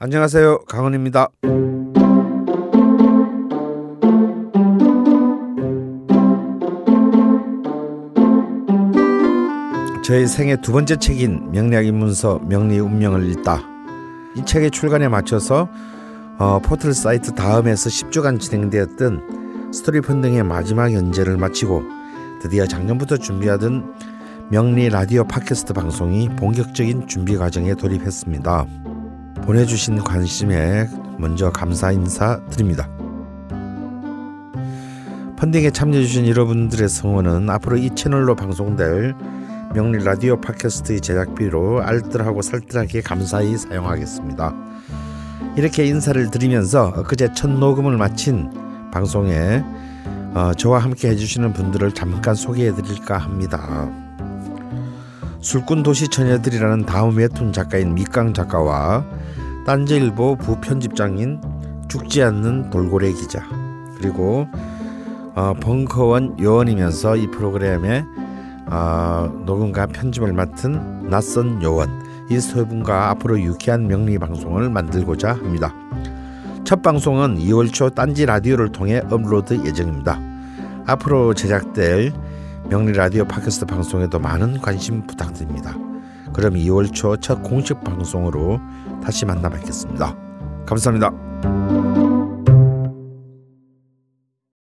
안녕하세요. 강헌입니다. 저희 생애 두 번째 책인 명리학 입문서 명리 운명을 읽다. 이 책의 출간에 맞춰서 어, 포털 사이트 다음에서 10주간 진행되었던 스토리 펀딩의 마지막 연재를 마치고 드디어 작년부터 준비하던 명리 라디오 팟캐스트 방송이 본격적인 준비 과정에 돌입했습니다. 보내주신 관심에 먼저 감사 인사 드립니다. 펀딩에 참여해주신 여러분들의 성원은 앞으로 이 채널로 방송될 명리 라디오 팟캐스트의 제작비로 알뜰하고 살뜰하게 감사히 사용하겠습니다. 이렇게 인사를 드리면서 그제 첫 녹음을 마친 방송에 어, 저와 함께 해주시는 분들을 잠깐 소개해드릴까 합니다. 술꾼 도시 처녀들이라는 다음 웹툰 작가인 미깡 작가와 딴지일보 부편집장인 죽지 않는 돌고래 기자 그리고 어, 벙커원 요원이면서 이 프로그램의 어, 녹음과 편집을 맡은 낯선 요원 이 세 분과 앞으로 유쾌한 명리 방송을 만들고자 합니다. 첫 방송은 2월 초 딴지 라디오를 통해 업로드 예정입니다. 앞으로 제작될 명리 라디오 팟캐스트 방송에도 많은 관심 부탁드립니다. 그럼 2월 초 첫 공식 방송으로 다시 만나 뵙겠습니다. 감사합니다.